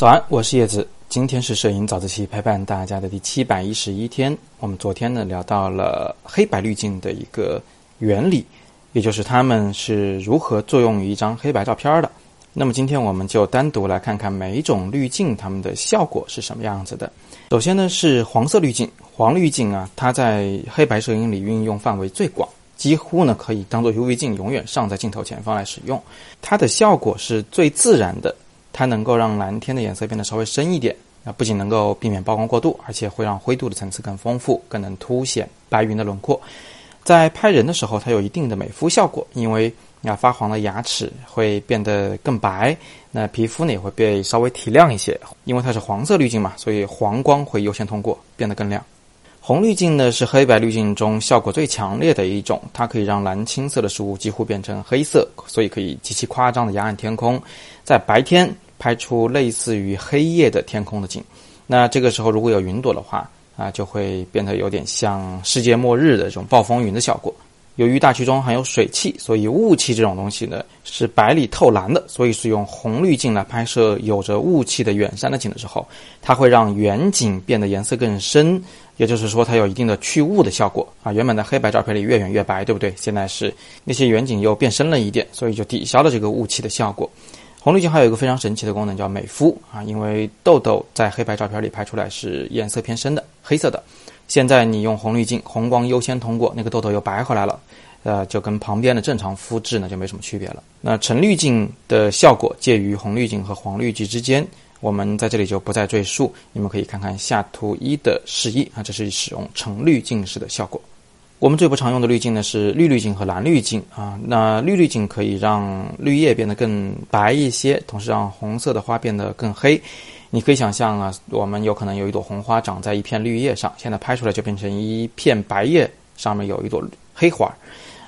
早安，我是叶子。今天是摄影早自习陪伴大家的第七百一十一天。我们昨天呢聊到了黑白滤镜的一个原理，也就是它们是如何作用于一张黑白照片的。那么今天我们就单独来看看每一种滤镜它们的效果是什么样子的。首先呢是黄色滤镜，黄滤镜啊，它在黑白摄影里运用范围最广，几乎呢可以当做 UV 镜永远上在镜头前方来使用。它的效果是最自然的。它能够让蓝天的颜色变得稍微深一点，啊，不仅能够避免曝光过度，而且会让灰度的层次更丰富，更能凸显白云的轮廓。在拍人的时候，它有一定的美肤效果，因为啊发黄的牙齿会变得更白，那皮肤呢也会被稍微提亮一些，因为它是黄色滤镜嘛，所以黄光会优先通过，变得更亮。红滤镜呢是黑白滤镜中效果最强烈的一种，它可以让蓝青色的事物几乎变成黑色，所以可以极其夸张的压暗天空，在白天拍出类似于黑夜的天空的景。那这个时候如果有云朵的话，啊就会变得有点像世界末日的这种暴风云的效果。由于大气中含有水汽，所以雾气这种东西呢是白里透蓝的，所以是用红滤镜来拍摄有着雾气的远山的景的时候，它会让远景变得颜色更深，也就是说它有一定的去雾的效果啊。原本的黑白照片里越远越白，对不对？现在是那些远景又变深了一点，所以就抵消了这个雾气的效果。红滤镜还有一个非常神奇的功能叫美肤啊，因为痘痘在黑白照片里拍出来是颜色偏深的，黑色的。现在你用红滤镜，红光优先通过，那个痘痘又白回来了，呃，就跟旁边的正常肤质呢就没什么区别了。那橙滤镜的效果介于红滤镜和黄滤镜之间，我们在这里就不再赘述，你们可以看看下图一的示意啊，这是使用橙滤镜时的效果。我们最不常用的滤镜呢是绿滤镜和蓝滤镜啊，那绿滤镜可以让绿叶变得更白一些，同时让红色的花变得更黑。你可以想象啊，我们有可能有一朵红花长在一片绿叶上，现在拍出来就变成一片白叶，上面有一朵黑花。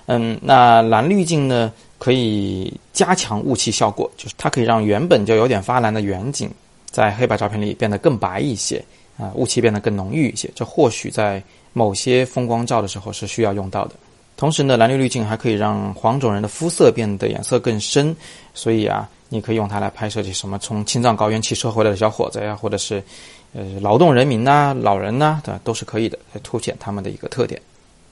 嗯，那蓝滤镜呢，可以加强雾气效果，就是它可以让原本就有点发蓝的远景，在黑白照片里变得更白一些啊，雾气变得更浓郁一些。这或许在某些风光照的时候是需要用到的。同时呢，蓝绿滤镜还可以让黄种人的肤色变得颜色更深，所以啊。你可以用它来拍摄些什么从青藏高原骑车回来的小伙子呀，或者是，呃，劳动人民呐、老人呐，的都是可以的，来凸显他们的一个特点。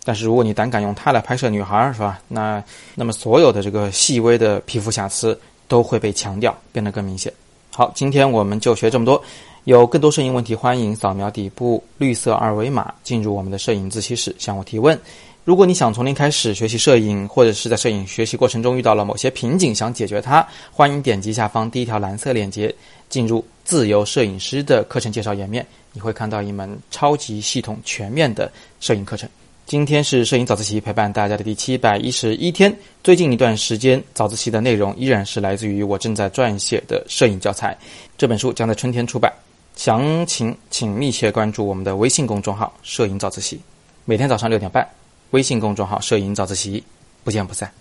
但是如果你胆敢用它来拍摄女孩，是吧？那那么所有的这个细微的皮肤瑕疵都会被强调，变得更明显。好，今天我们就学这么多。有更多摄影问题，欢迎扫描底部绿色二维码进入我们的摄影自习室向我提问。如果你想从零开始学习摄影，或者是在摄影学习过程中遇到了某些瓶颈想解决它，欢迎点击下方第一条蓝色链接，进入自由摄影师的课程介绍页面，你会看到一门超级系统、全面的摄影课程。今天是摄影早自习陪伴大家的第七百一十一天。最近一段时间，早自习的内容依然是来自于我正在撰写的摄影教材，这本书将在春天出版。详情请密切关注我们的微信公众号“摄影早自习”，每天早上六点半。微信公众号“摄影早自习”，不见不散。